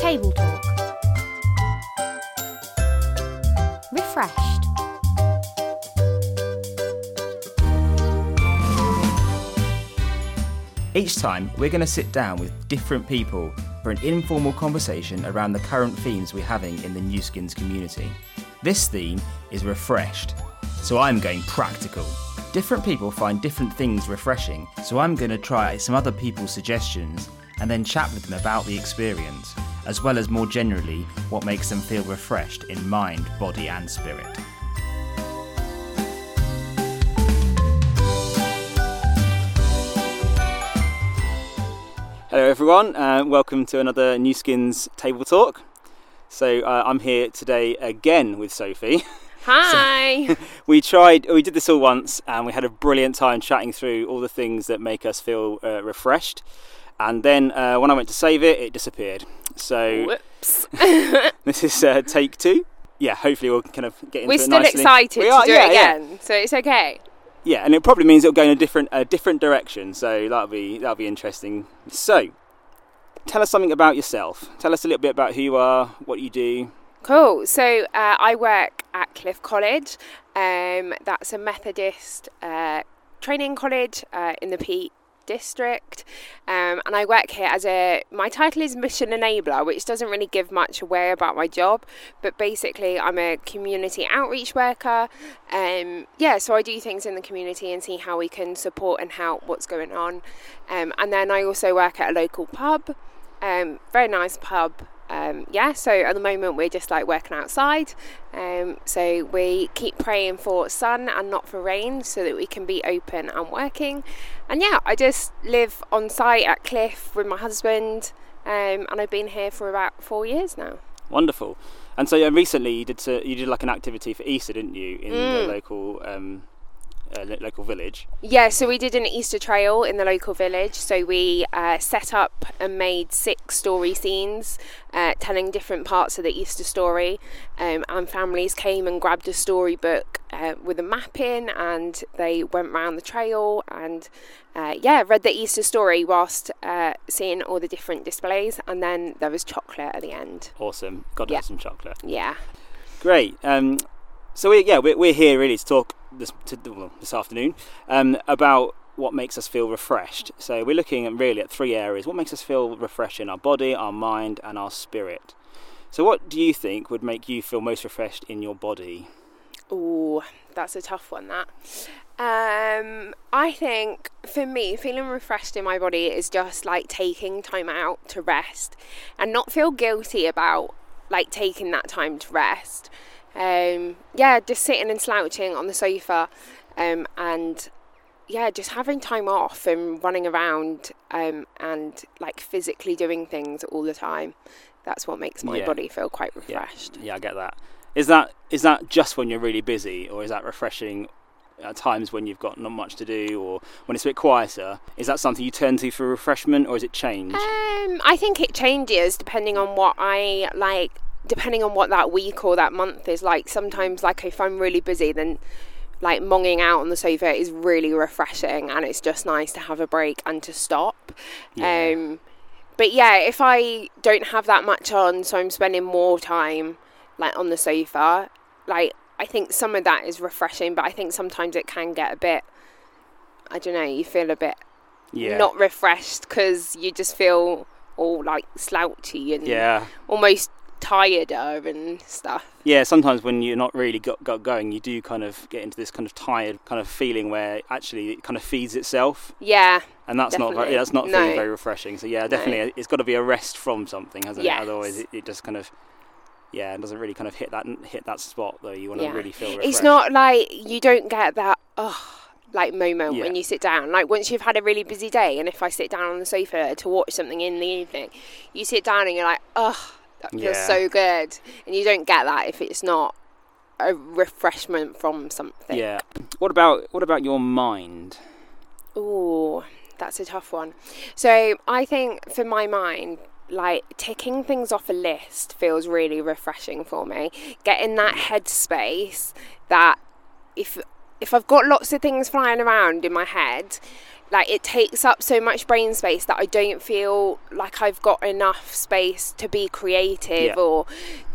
Table Talk. Refreshed. Each time, we're going to sit down with different people for an informal conversation around the current themes we're having in the New Skins community. This theme is refreshed, so I'm going practical. Different people find different things refreshing, so I'm going to try some other people's suggestions and then chat with them about the experience, as well as more generally what makes them feel refreshed in mind, body, and spirit. Hello, everyone. Uh, welcome to another New Skins Table Talk. So uh, I'm here today again with Sophie. Hi. we tried, we did this all once, and we had a brilliant time chatting through all the things that make us feel uh, refreshed. And then uh, when I went to save it, it disappeared. So Whoops. this is uh, take two. Yeah, hopefully we'll kind of get into it. We're it still nicely. excited We to do yeah, it yeah. again, so it's okay. Yeah, and it probably means it'll go in a different a different direction. So that'll be that'll be interesting. So, tell us something about yourself. Tell us a little bit about who you are, what you do. Cool. So uh, I work at Cliff College. Um, that's a Methodist uh, training college uh, in the Peak District, um, and I work here as a. My title is mission enabler, which doesn't really give much away about my job, but basically I'm a community outreach worker. Um, yeah, so I do things in the community and see how we can support and help what's going on, um, and then I also work at a local pub. Um, very nice pub. Um, yeah, so at the moment we're just like working outside. Um, so we keep praying for sun and not for rain so that we can be open and working. And yeah, I just live on site at Cliff with my husband, um, and I've been here for about four years now. Wonderful. And so uh, recently you did uh, you did like an activity for Easter, didn't you, in Mm. the local um, uh, local village? Yeah, so we did an Easter trail in the local village. So we uh, set up and made six story scenes uh, telling different parts of the Easter story. Um, and families came and grabbed a storybook uh, with a map in and they went round the trail and uh, yeah, read the Easter story whilst uh, seeing all the different displays. And then there was chocolate at the end. Awesome. Got to Yeah. have some chocolate. Yeah. Great. Um, so we, yeah, we're, we're here really to talk this to, well, this afternoon um, about what makes us feel refreshed. So we're looking at really at three areas: what makes us feel refreshed in our body, our mind, and our spirit. So, what do you think would make you feel most refreshed in your body? Oh, that's a tough one. That. Um, I think for me, feeling refreshed in my body is just like taking time out to rest, and not feel guilty about like taking that time to rest. Um, yeah, just sitting and slouching on the sofa, um, and yeah, just having time off and running around, um, and like physically doing things all the time. That's what makes my Yeah. body feel quite Yeah. refreshed. Yeah, I get that. Is that is that just when you're really busy, or is that refreshing at times when you've got not much to do, or when it's a bit quieter? Is that something you turn to for refreshment, or is it change? Um, I think it changes depending on what I like, depending on what that week or that month is like. Sometimes, like if I'm really busy, then like monging out on the sofa is really refreshing, and it's just nice to have a break and to stop. Yeah. Um, but yeah, if I don't have that much on, so I'm spending more time like on the sofa, like I think some of that is refreshing, but I think sometimes it can get a bit. I don't know. You feel a bit yeah. not refreshed because you just feel all like slouchy and yeah. almost tireder and stuff. Yeah, sometimes when you're not really got, got going, you do kind of get into this kind of tired kind of feeling where actually it kind of feeds itself, Yeah, and that's not very, that's not No. feeling very refreshing. So yeah, definitely, uh, it's got to be a rest from something, hasn't Yes. it? Otherwise, it, it just kind of yeah, it doesn't really kind of hit that hit that spot though. You want to Yeah. really feel refreshed. it's not like you don't get that oh like moment Yeah. when you sit down. Like once you've had a really busy day, and if I sit down on the sofa to watch something in the evening, you sit down and you're like, oh, that feels Yeah. so good, and you don't get that if it's not a refreshment from something. Yeah. What about what about your mind? Ooh, that's a tough one. So I think for my mind, like ticking things off a list feels really refreshing for me. Getting that headspace that if if I've got lots of things flying around in my head, like it takes up so much brain space that I don't feel like I've got enough space to be creative Yeah. or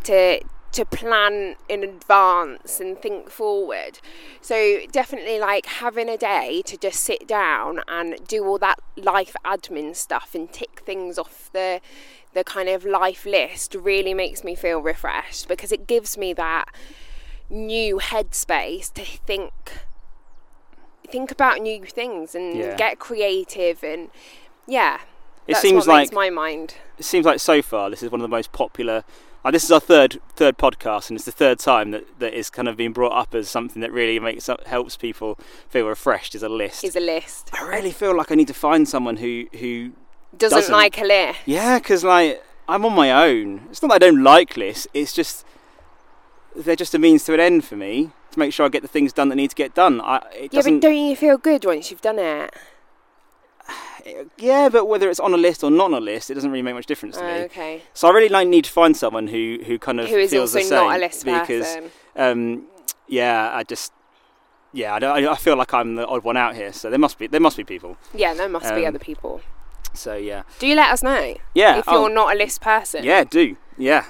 to to plan in advance and think forward. So definitely like having a day to just sit down and do all that life admin stuff and tick things off the the kind of life list really makes me feel refreshed because it gives me that new headspace to think think about new things and Yeah. get creative and yeah It seems like- my mind it seems like so far this is one of the most popular. Like this is our third third podcast, and it's the third time that that is kind of being brought up as something that really makes helps people feel refreshed. Is a list. is a list I really feel like I need to find someone who who doesn't, doesn't. like a list yeah, because like I'm on my own. It's not that I don't like lists. It's just they're just a means to an end for me to make sure I get the things done that need to get done. I, it yeah doesn't. but don't you feel good once you've done it yeah, but whether it's on a list or not on a list, it doesn't really make much difference to Oh, me. okay So I really like need to find someone who who kind of who is feels also the same not a list because person um, yeah, I just yeah, I, don't, I feel like I'm the odd one out here. So there must be there must be people. yeah there must be um, other people So yeah, do you let us know yeah, if oh, you're not a list person yeah, do yeah.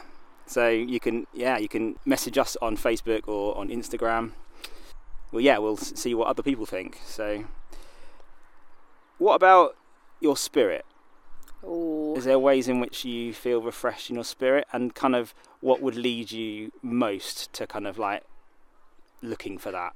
So you can yeah you can message us on Facebook or on Instagram. Well, yeah, we'll see what other people think. So, what about your spirit? Ooh. Is there ways in which you feel refreshed in your spirit, and kind of what would lead you most to kind of like looking for that?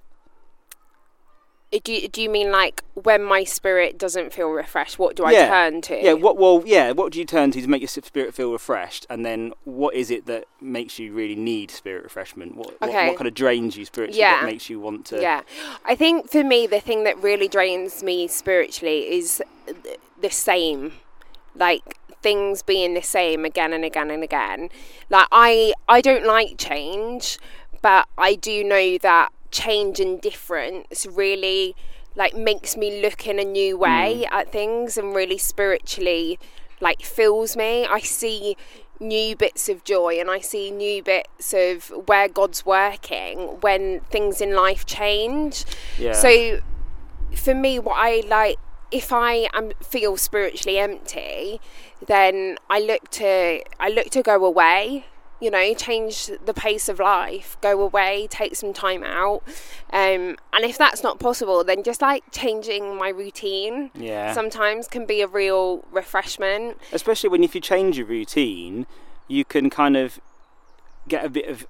Do you, do you mean like when my spirit doesn't feel refreshed what do I Yeah. turn to Yeah, what? Well, yeah. What do you turn to to make your spirit feel refreshed? And then, what is it that makes you really need spirit refreshment? What, what, Okay. what kind of drains you spiritually? Yeah. That makes you want to? Yeah, I think for me, the thing that really drains me spiritually is the same, like things being the same again and again and again. Like I, I don't like change, but I do know that change and difference really like makes me look in a new way mm. at things and really spiritually like fills me. I see new bits of joy and I see new bits of where God's working when things in life change. Yeah. So for me what I like if I am feel spiritually empty, then I look to I look to go away. You know, change the pace of life, go away, take some time out, um, and if that's not possible, then just like changing my routine yeah. sometimes can be a real refreshment. Especially when if you change your routine, you can kind of get a bit of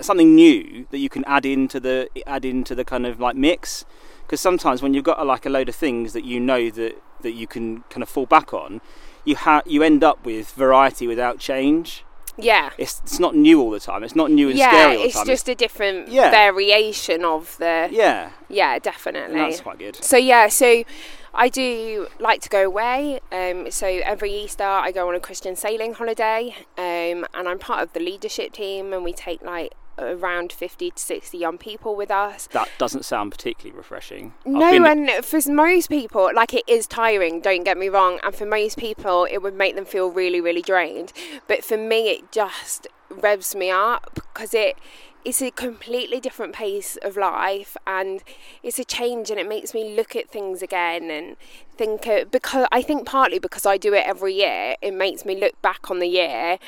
something new that you can add into the add into the kind of like mix. Because sometimes when you've got a, like a load of things that you know that that you can kind of fall back on, you have you end up with variety without change. Yeah. It's it's not new all the time. It's not new and yeah, scary all the time. it's time. just a different Yeah. variation of the. yeah, Yeah, and definitely. that's quite good. So yeah, so I do like to go away. Um, so every Easter I go on a Christian sailing holiday, um, and I'm part of the leadership team, and we take like around fifty to sixty young people with us. That doesn't sound particularly refreshing. No, and for most people, like it is tiring. Don't get me wrong, and for most people, it would make them feel really, really drained. But for me, it just revs me up because it it's a completely different pace of life, and it's a change, and it makes me look at things again and think. Because I think partly because I do it every year, it makes me look back on the year,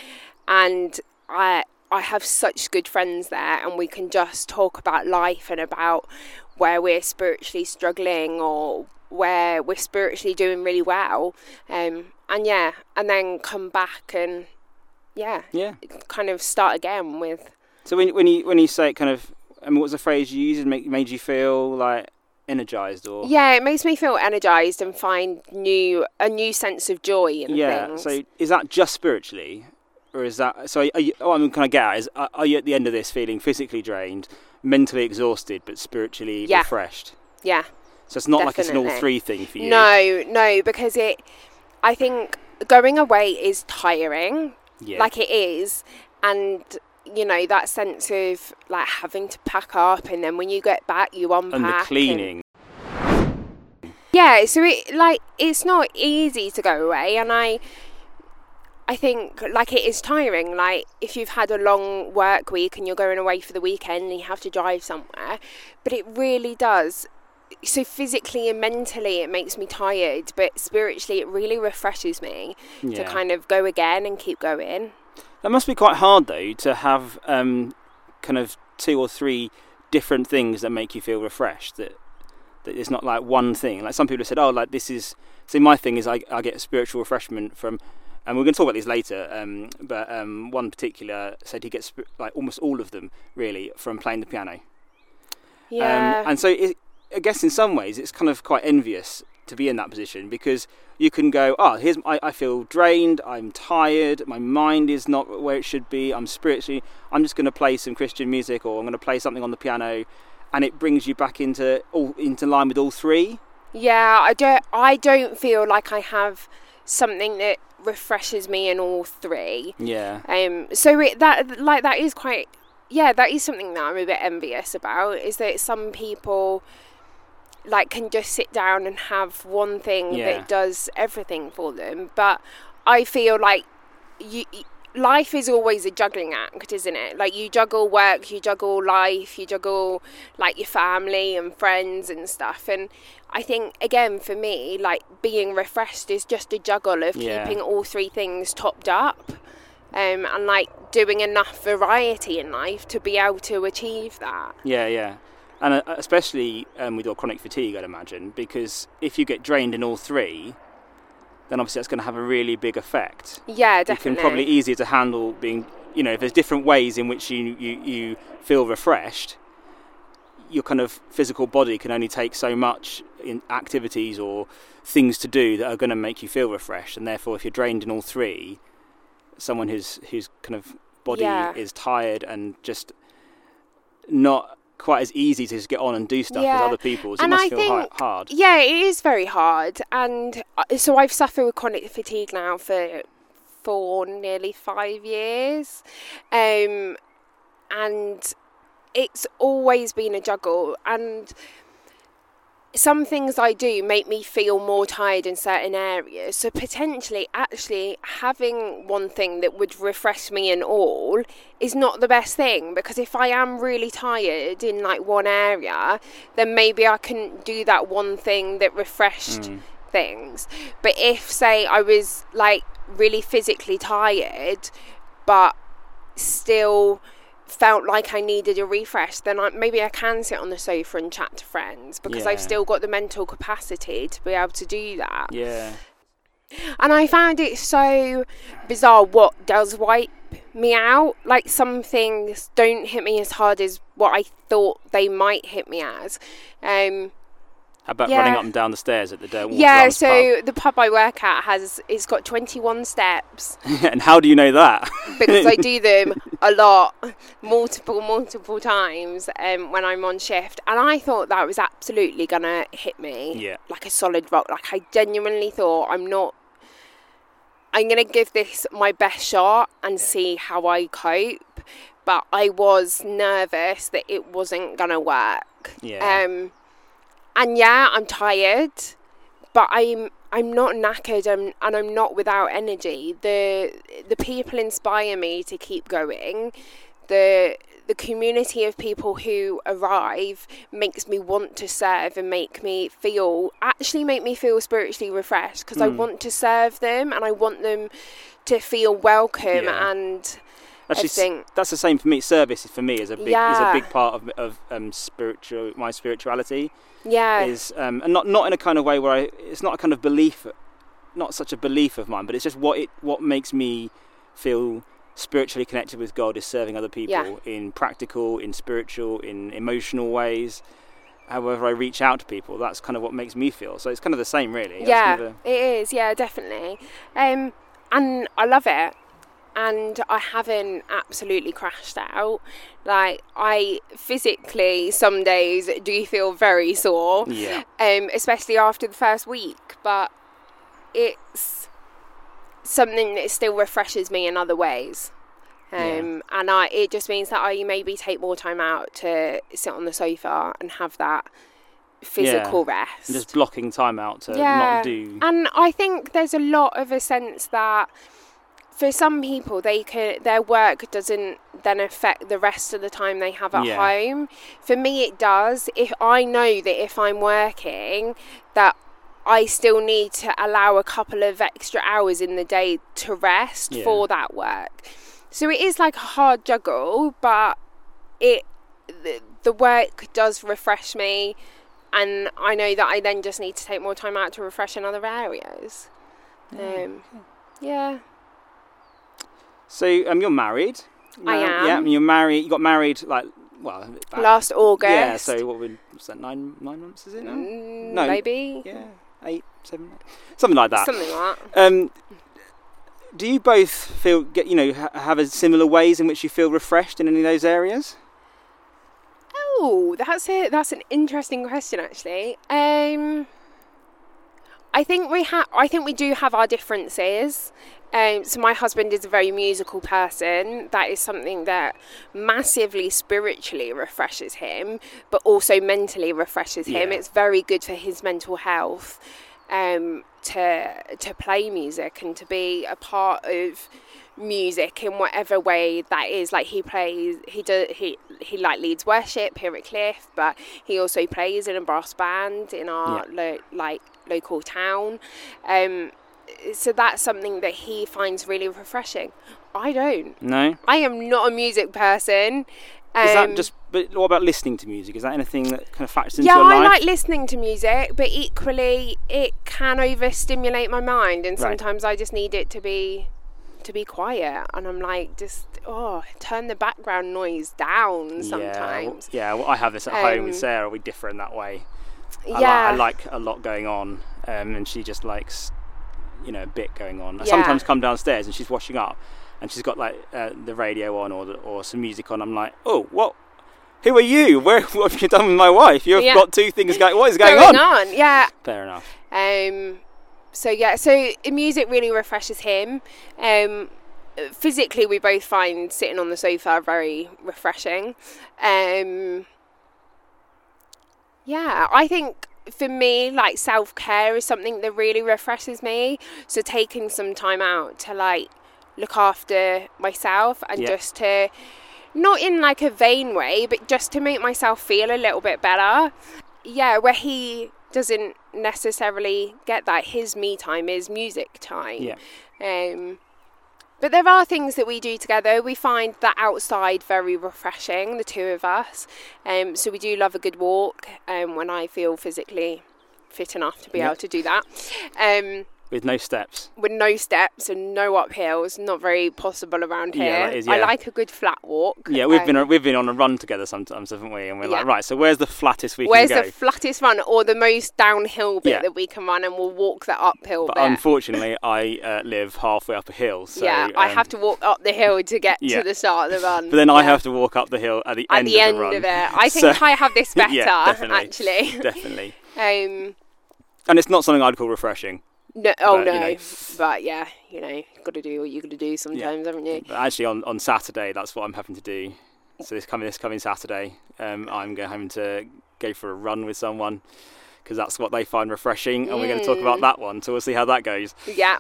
and I. I have such good friends there, and we can just talk about life and about where we're spiritually struggling or where we're spiritually doing really well. Um, and yeah, and then come back and yeah, yeah. kind of start again with. So when when you when you say it, kind of, I mean, what's the phrase you use? It make, made you feel like energized or Yeah, it makes me feel energized and find new a new sense of joy in yeah. things. So is that just spiritually, or is that so? Are you, what I'm kind of get at is, are you at the end of this feeling physically drained, mentally exhausted, but spiritually Yeah. refreshed? yeah. So it's not like it's an all three thing for you. No, no, because it. I think going away is tiring. Yeah. like it is and you know that sense of like having to pack up and then when you get back you unpack and the and- cleaning. yeah so it like it's not easy to go away and i i think like it is tiring like if you've had a long work week and you're going away for the weekend and you have to drive somewhere but it really does so physically and mentally it makes me tired, but spiritually it really refreshes me to kind of go again and keep going. That must be quite hard though to have um, kind of two or three different things that make you feel refreshed. That that it's not like one thing. Like some people have said, oh, like this is. See, my thing is I, I get spiritual refreshment from, and we're going to talk about these later. Um, but um, one particular said he gets like almost all of them really from playing the piano. Yeah. Um, and so it, I guess in some ways it's kind of quite envious to be in that position because you can go, oh, here's I, I feel drained, I'm tired, my mind is not where it should be, I'm spiritually, I'm just going to play some Christian music or I'm going to play something on the piano, and it brings you back into all into line with all three. Yeah, I don't. I don't feel like I have something that refreshes me in all three. Yeah, Um, so it, that like that is quite. Yeah, that is something that I'm a bit envious about. Is that some people like can just sit down and have one thing Yeah. that does everything for them, but I feel like you. Life is always a juggling act, isn't it? Like you juggle work, you juggle life, you juggle like your family and friends and stuff. And I think again for me, like being refreshed is just a juggle of Yeah. keeping all three things topped up, um, and like doing enough variety in life to be able to achieve that. yeah, yeah. And uh, especially um, with your chronic fatigue, I'd imagine, because if you get drained in all three, then obviously that's going to have a really big effect. Yeah, you definitely. can probably easier to handle being you know if there's different ways in which you, you you feel refreshed your kind of physical body can only take so much in activities or things to do that are going to make you feel refreshed and therefore if you're drained in all three someone who's whose kind of body Yeah. is tired and just not quite as easy to just get on and do stuff as other people's. It And must I feel hi- think- hard. Yeah, it is very hard, and uh, so I've suffered with chronic fatigue now for for nearly five years, um, and it's always been a juggle. And some things I do make me feel more tired in certain areas. So potentially, actually having one thing that would refresh me in all is not the best thing because if I am really tired in like one area, then maybe I can do that one thing that refreshed mm. things. But if say I was like really physically tired, but still felt like I needed a refresh, then I, maybe I can sit on the sofa and chat to friends because I've still got the mental capacity to be able to do that. yeah And I found it so bizarre what does wipe me out. Like some things don't hit me as hard as what I thought they might hit me as. Um, how about Yeah. running up and down the stairs at the Dale yeah, so the pub I work at has it's got 21 steps pub? and how do you know that because I do them a lot, multiple, multiple times um, when I'm on shift. And I thought that was absolutely gonna hit me Yeah. like a solid rock. Like I genuinely thought I'm not. I'm gonna give this my best shot and see how I cope. But I was nervous that it wasn't gonna work. Yeah. Um, and yeah, I'm tired, but I'm I'm not knackered and, and I'm not without energy. The the people inspire me to keep going. The the community of people who arrive makes me want to serve and make me feel actually make me feel spiritually refreshed because I Hmm. want to serve them and I want them to feel welcome Yeah. and Actually, everything. that's the same for me. Service for me is a big is a big part of of um, spiritual my spirituality yeah is um, and not not in a kind of way where I it's not a kind of belief, not such a belief of mine, but it's just what it what makes me feel spiritually connected with God is serving other people Yeah. in practical, in spiritual, in emotional ways. However, I reach out to people, that's kind of what makes me feel. So it's kind of the same, really. Yeah, it is. Yeah, definitely. Um, and I love it. And I haven't absolutely crashed out. Like I physically, some days do feel very sore. yeah, Um, especially after the first week. But it's something that still refreshes me in other ways. Um, and I, it just means that I maybe take more time out to sit on the sofa and have that physical rest. and just blocking time out to Yeah. not do. And I think there's a lot of a sense that for some people, they can their work doesn't then affect the rest of the time they have at Yeah. home. For me, it does. If I know that if I'm working, that I still need to allow a couple of extra hours in the day to rest Yeah. for that work. So it is like a hard juggle, but it the, the work does refresh me, and I know that I then just need to take more time out to refresh in other areas. Um, yeah. So um, you're married. I am. Yeah, and you're married. You got married like well. back- Last August. Yeah. So what would was that nine nine months? Is it now? Mm, No. maybe Yeah, eight, seven, something like that. something like that. Um, do you both feel get you know ha- have a similar ways in which you feel refreshed in any of those areas? Oh, that's it. That's an interesting question, actually. Um, I think we have. I think we do have our differences. Um, so my husband is a very musical person. That is something that massively spiritually refreshes him, but also mentally refreshes him. Yeah. It's very good for his mental health um, to to play music and to be a part of music in whatever way that is. Like he plays, he does, he he like leads worship here at Cliff, but he also plays in a brass band in our lo- like local town. Um, so that's something that he finds really refreshing. I don't. No. I am not a music person. Um, Is that just? But what about listening to music? Is that anything that kind of factors into yeah, your I like listening to music, but equally it can overstimulate my mind, and Right. sometimes I just need it to be to be quiet. And I'm like, just oh, turn the background noise down. Sometimes, Yeah, yeah. Well, I have this at home with Um, Sarah. We differ in that way. I, yeah, like, I like a lot going on, um, and she just likes, you know, a bit going on. I sometimes come downstairs and she's washing up, and she's got like uh, the radio on or the, or some music on. I'm like, oh, what? Who are you? Where? What have you done with my wife? You've Yeah. got two things going. What is going, going on? on. Yeah. Fair enough. Um, so yeah, so music really refreshes him. Um, physically, we both find sitting on the sofa very refreshing. Um, yeah, I think for me, like self care is something that really refreshes me. So taking some time out to like look after myself and Yeah. just to not in like a vain way, but just to make myself feel a little bit better. Yeah, where he doesn't necessarily get that. His me time is music time. Yeah. Um, but there are things that we do together. We find that outside very refreshing, the two of us. Um, so we do love a good walk um, when I feel physically fit enough to be Yeah. able to do that. Um, With no steps. with no steps and no uphills, not very possible around here. Yeah, is, I like a good flat walk. Yeah, we've been Um, we've been on a run together sometimes, haven't we? And we're like, right. So where's the flattest we Where's can go? Where's the flattest run or the most downhill bit Yeah. that we can run, and we'll walk that uphill bit? but bit. unfortunately, I uh, live halfway up a hill. So, yeah, I um, have to walk up the hill to get yeah. to the start of the run. But then I have to walk up the hill at the at end the of end the run. of it. I think So- I have this better, yeah, definitely, actually. definitely. um, And it's not something I'd call refreshing. No, oh But, no, you know. but yeah, you know, got to do what you got to do sometimes, haven't you? But actually, on, on Saturday, that's what I'm having to do. So this coming this coming Saturday, um, I'm going having to go for a run with someone because that's what they find refreshing, and we're going to talk about Mm. that one. So we'll see how that goes. Yeah,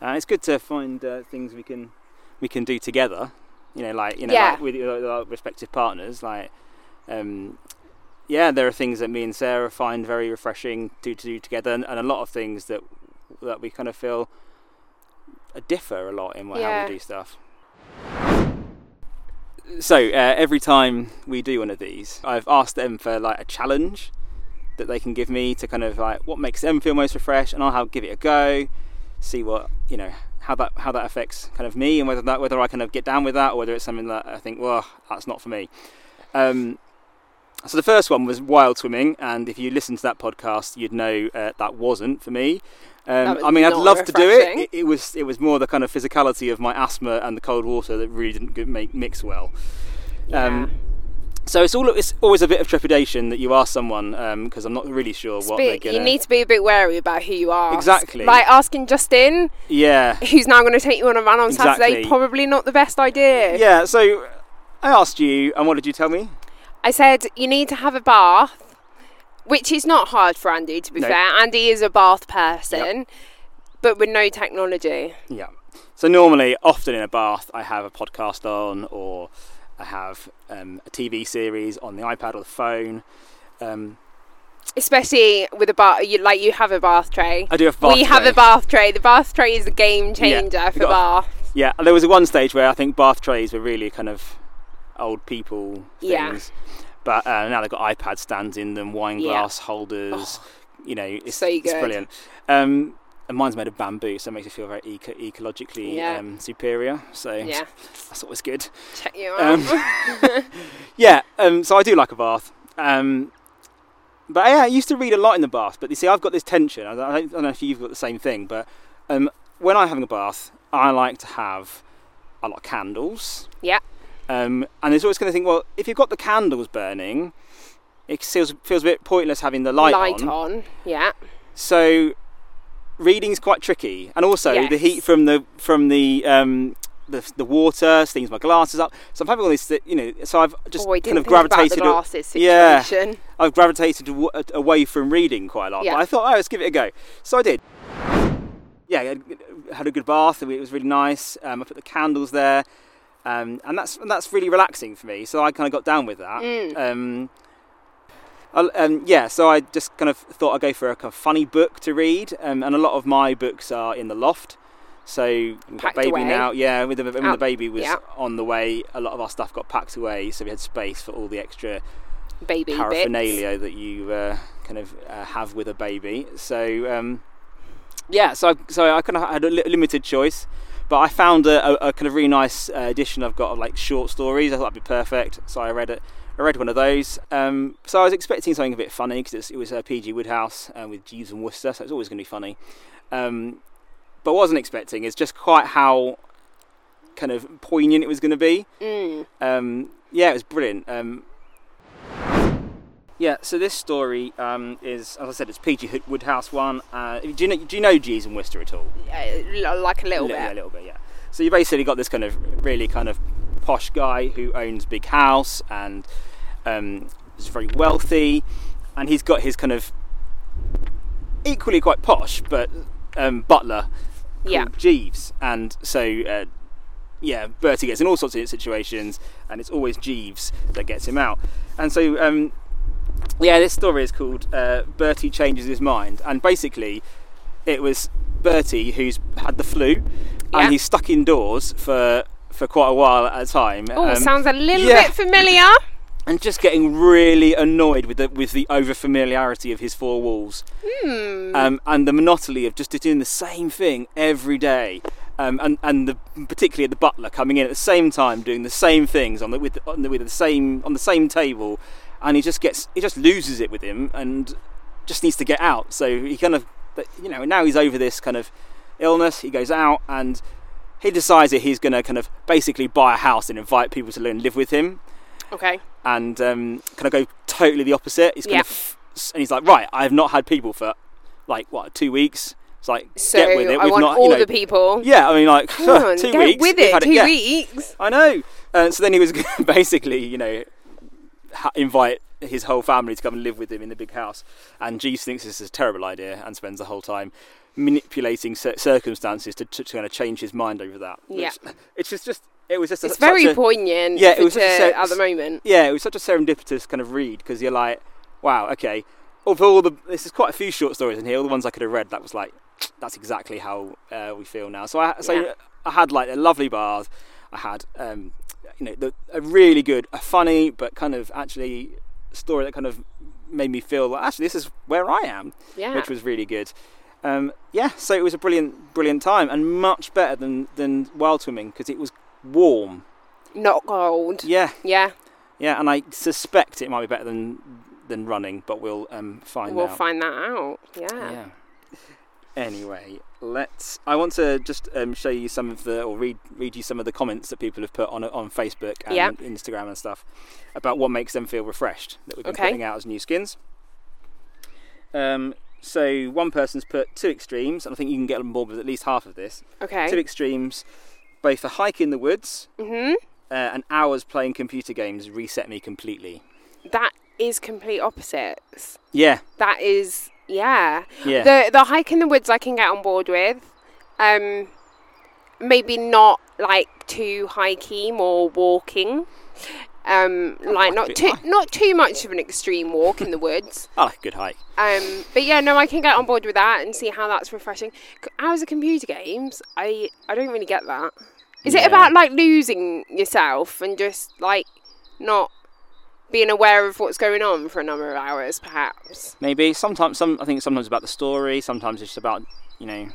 And it's good to find uh, things we can we can do together. You know, like you know, Yeah. like with, with our respective partners. Like, um, yeah, there are things that me and Sarah find very refreshing to, to do together, and, and a lot of things that that we kind of feel differ a lot in what, how we do stuff. So uh, every time we do one of these, I've asked them for like a challenge that they can give me to kind of like what makes them feel most refreshed, and I'll have, give it a go, see what you know how that how that affects kind of me, and whether that whether I kind of get down with that, or whether it's something that I think, well, that's not for me. Um, so the first one was wild swimming, and if you listened to that podcast, you'd know uh, that wasn't for me. Um, was I mean, I'd love to do it. it. It was it was more the kind of physicality of my asthma and the cold water that really didn't make mix well. Um, so it's all it's always a bit of trepidation that you ask someone because I'm not really sure what bit- they're gonna. you need to be a bit wary about who you are. Exactly. Like asking Justin, yeah, who's now going to take you on a run on Saturday, probably not the best idea. yeah. So I asked you, and what did you tell me? I said you need to have a bath, which is not hard for Andy. To be No. fair, Andy is a bath person, but with no technology. Yeah. so normally, often in a bath, I have a podcast on, or I have um, a TV series on the iPad or the phone. Um, Especially with a bath, you, like you have a bath tray. I do have a bath we have a bath tray. The bath tray is a game changer we for bath. Yeah, and there was one stage where I think bath trays were really kind of old people Yeah. things. But uh, now they've got iPad stands in them, wine Yeah. glass holders. you know, it's, so it's brilliant. Um, and mine's made of bamboo, so it makes me feel very eco- ecologically Yeah. um, superior. So Yeah, that's always good. check you out. Um, yeah, um, so I do like a bath. Um, but yeah, I used to read a lot in the bath. But you see, I've got this tension. I don't, I don't know if you've got the same thing, but um, when I'm having a bath, I like to have a lot of candles. Yeah. Um, and there's always going to think, well, if you've got the candles burning, it feels feels a bit pointless having the light, on Light on. on. Yeah. So reading's quite tricky, and also the heat from the from the um, the, the water steams my glasses up. So I'm having all this, you know. So I've just oh, kind didn't of think about gravitated. glasses Yeah. I've gravitated aw- away from reading quite a lot. Yeah. But I thought, oh, let's give it a go. So I did. Yeah, I had a good bath. It was really nice. Um, I put the candles there, um, and that's and that's really relaxing for me. So I kind of got down with that. Mm. Um, I- um, yeah, so I just kind of thought I'd go for a kind of funny book to read, um, and a lot of my books are in the loft. So Packed baby away. now, yeah. With the, when Oh, the baby was yeah. on the way, a lot of our stuff got packed away, so we had space for all the extra Baby bits. paraphernalia that you uh, kind of uh, have with a baby. So um, yeah, so I, so I kind of had a limited choice, but I found a, a, a kind of really nice uh, edition I've got of like short stories. I thought that'd be perfect, so I read it. I read one of those. Um, so I was expecting something a bit funny because it was uh, PG Wodehouse uh, with Jeeves and Wooster, so it's always going to be funny. Um, but what I wasn't expecting is just quite how kind of poignant it was going to be. Mm. Um, yeah, it was brilliant. Um, yeah, so this story um, is, as I said, it's PG Wodehouse one. Uh, do you know? Do you know Jeeves and Wooster at all? Uh, like a little Li- bit. Yeah, a little bit. Yeah. So you basically got this kind of really kind of posh guy who owns big house and um, is very wealthy, and he's got his kind of equally quite posh, but um, butler called Yeah. Jeeves, and so. Uh, yeah, Bertie gets in all sorts of situations, and it's always Jeeves that gets him out. And so, um, yeah, this story is called uh, Bertie Changes His Mind. And basically, it was Bertie who's had the flu, Yeah. and he's stuck indoors for, for quite a while at a time. Oh, um, sounds a little yeah. bit familiar. and just getting really annoyed with the, with the over familiarity of his four walls Hmm. um, and the monotony of just doing the same thing every day. Um, and and the, particularly the butler coming in at the same time doing the same things on the with on the, with the same on the same table, and he just gets he just loses it with him and just needs to get out. So he kind of you know now he's over this kind of illness. He goes out and he decides that he's going to kind of basically buy a house and invite people to live live with him Okay. and um, kind of go totally the opposite. He's kind Yeah. of and he's like, right, I have not had people for like what two weeks. It's like So get with it. We've not, all you know, the people. yeah. I mean, like Come on, two get weeks. with we've it. Two yeah. weeks. I know. Uh, so then he was basically, you know, ha- invite his whole family to come and live with him in the big house. And Jeeves thinks this is a terrible idea and spends the whole time manipulating circumstances to, to, kind of change his mind over that. Yeah. Which- It's just, just it was just a, It's very a, poignant. Yeah, it was to- at the moment. yeah, it was such a serendipitous kind of read because you're like, wow, okay. Of all the, this is quite a few short stories in here. All the ones I could have read, that was like, that's exactly how uh, we feel now. So I, so Yeah. I had like a lovely bath. I had, um, you know, the, a really good, a funny but kind of actually story that kind of made me feel like actually this is where I am, Yeah. which was really good. Um, yeah, so it was a brilliant, brilliant time and much better than than wild swimming because it was warm. Not cold. Yeah, Yeah. yeah, and I suspect it might be better than than running, but we'll um, find we'll out. find that out. Yeah. Yeah. Anyway, let's. I want to just um, show you some of the, or read read you some of the comments that people have put on on Facebook and Yeah. Instagram and stuff about what makes them feel refreshed that we've been Okay. putting out as new skins. Um, so one person's put two extremes, and I think you can get on board with at least half of this. Okay. Two extremes, both a hike in the woods Mhm. uh, and hours playing computer games reset me completely. That is complete opposites. Yeah, That is yeah. yeah. The the hike in the woods I can get on board with. Um maybe not like too hiking more walking. Um, like like not too high. not too much of an extreme walk in the woods. I like a good hike. Um, but yeah, no, I can get on board with that and see how that's refreshing. Hours of computer games, I I don't really get that. Is it about like losing yourself and just like not being aware of what's going on for a number of hours, perhaps? Maybe sometimes some I think sometimes about the story. Sometimes it's just about you know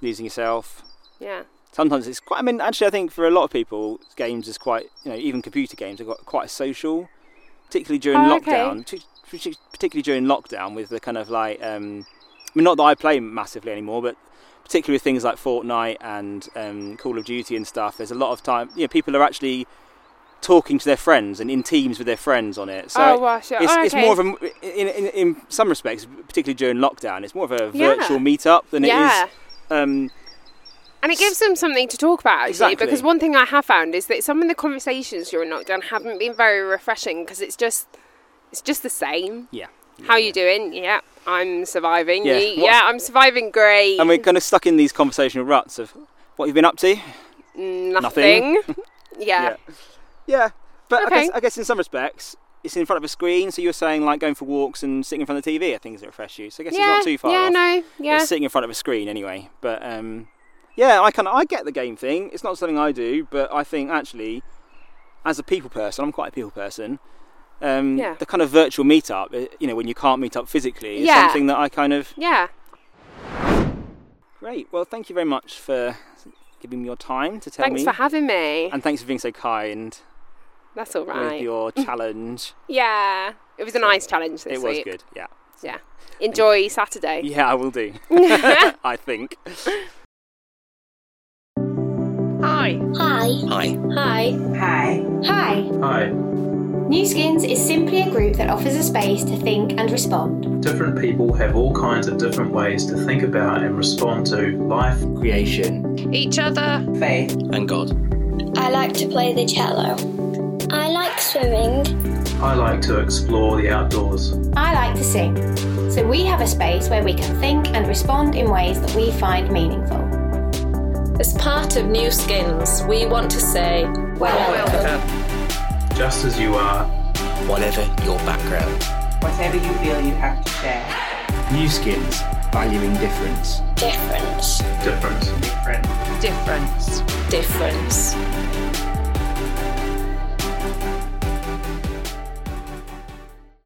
losing yourself. Yeah. Sometimes it's quite. I mean, actually, I think for a lot of people, games is quite. You know, even computer games are got quite social, particularly during Oh, lockdown. partic- Particularly during lockdown, with the kind of like. Um, I mean, not that I play massively anymore, but particularly with things like Fortnite and um, Call of Duty and stuff. There's a lot of time. You know, people are actually talking to their friends and in teams with their friends on it. So oh, gosh. yeah. it's, oh, it's more of a in, in, in some respects, particularly during lockdown, it's more of a Yeah. virtual meetup than yeah. it is. Um, And it gives them something to talk about, actually. Exactly. Because one thing I have found is that some of the conversations during lockdown haven't been very refreshing because it's just, it's just the same. yeah. How are you doing? Yeah, I'm surviving. Yeah, You- yeah, I'm surviving. Great. And we're kind of stuck in these conversational ruts of what you've been up to. Nothing. yeah. Yeah, but I, guess, I guess in some respects, it's in front of a screen. So you're saying like going for walks and sitting in front of the TV are things that refresh you. So I guess Yeah. it's not too far yeah. off. No. Yeah. It's sitting in front of a screen anyway. But um, yeah, I kind of I get the game thing. It's not something I do, but I think actually, as a people person, I'm quite a people person. Um, Yeah. The kind of virtual meetup, uh, you know, when you can't meet up physically, is Yeah. something that I kind of Yeah. great. Well, thank you very much for giving me your time to tell Thanks me, Thanks for having me. and thanks for being so kind That's all right. with your challenge. Yeah. It was a nice challenge this it was week. good. Yeah. Yeah. Enjoy Saturday. Yeah, I will do. I think. Hi. Hi. Hi. Hi. Hi. Hi. Hi. New Skins is simply a group that offers a space to think and respond. Different people have all kinds of different ways to think about and respond to life. Creation. Each other. Faith. And God. I like to play the cello. I like swimming. I like to explore the outdoors. I like to sing. So we have a space where we can think and respond in ways that we find meaningful. As part of New Skins, we want to say, Welcome. Just as you are, Whatever your background. Whatever you feel you have to share. New skins. Valuing difference. Difference. Difference. Difference. Difference. difference.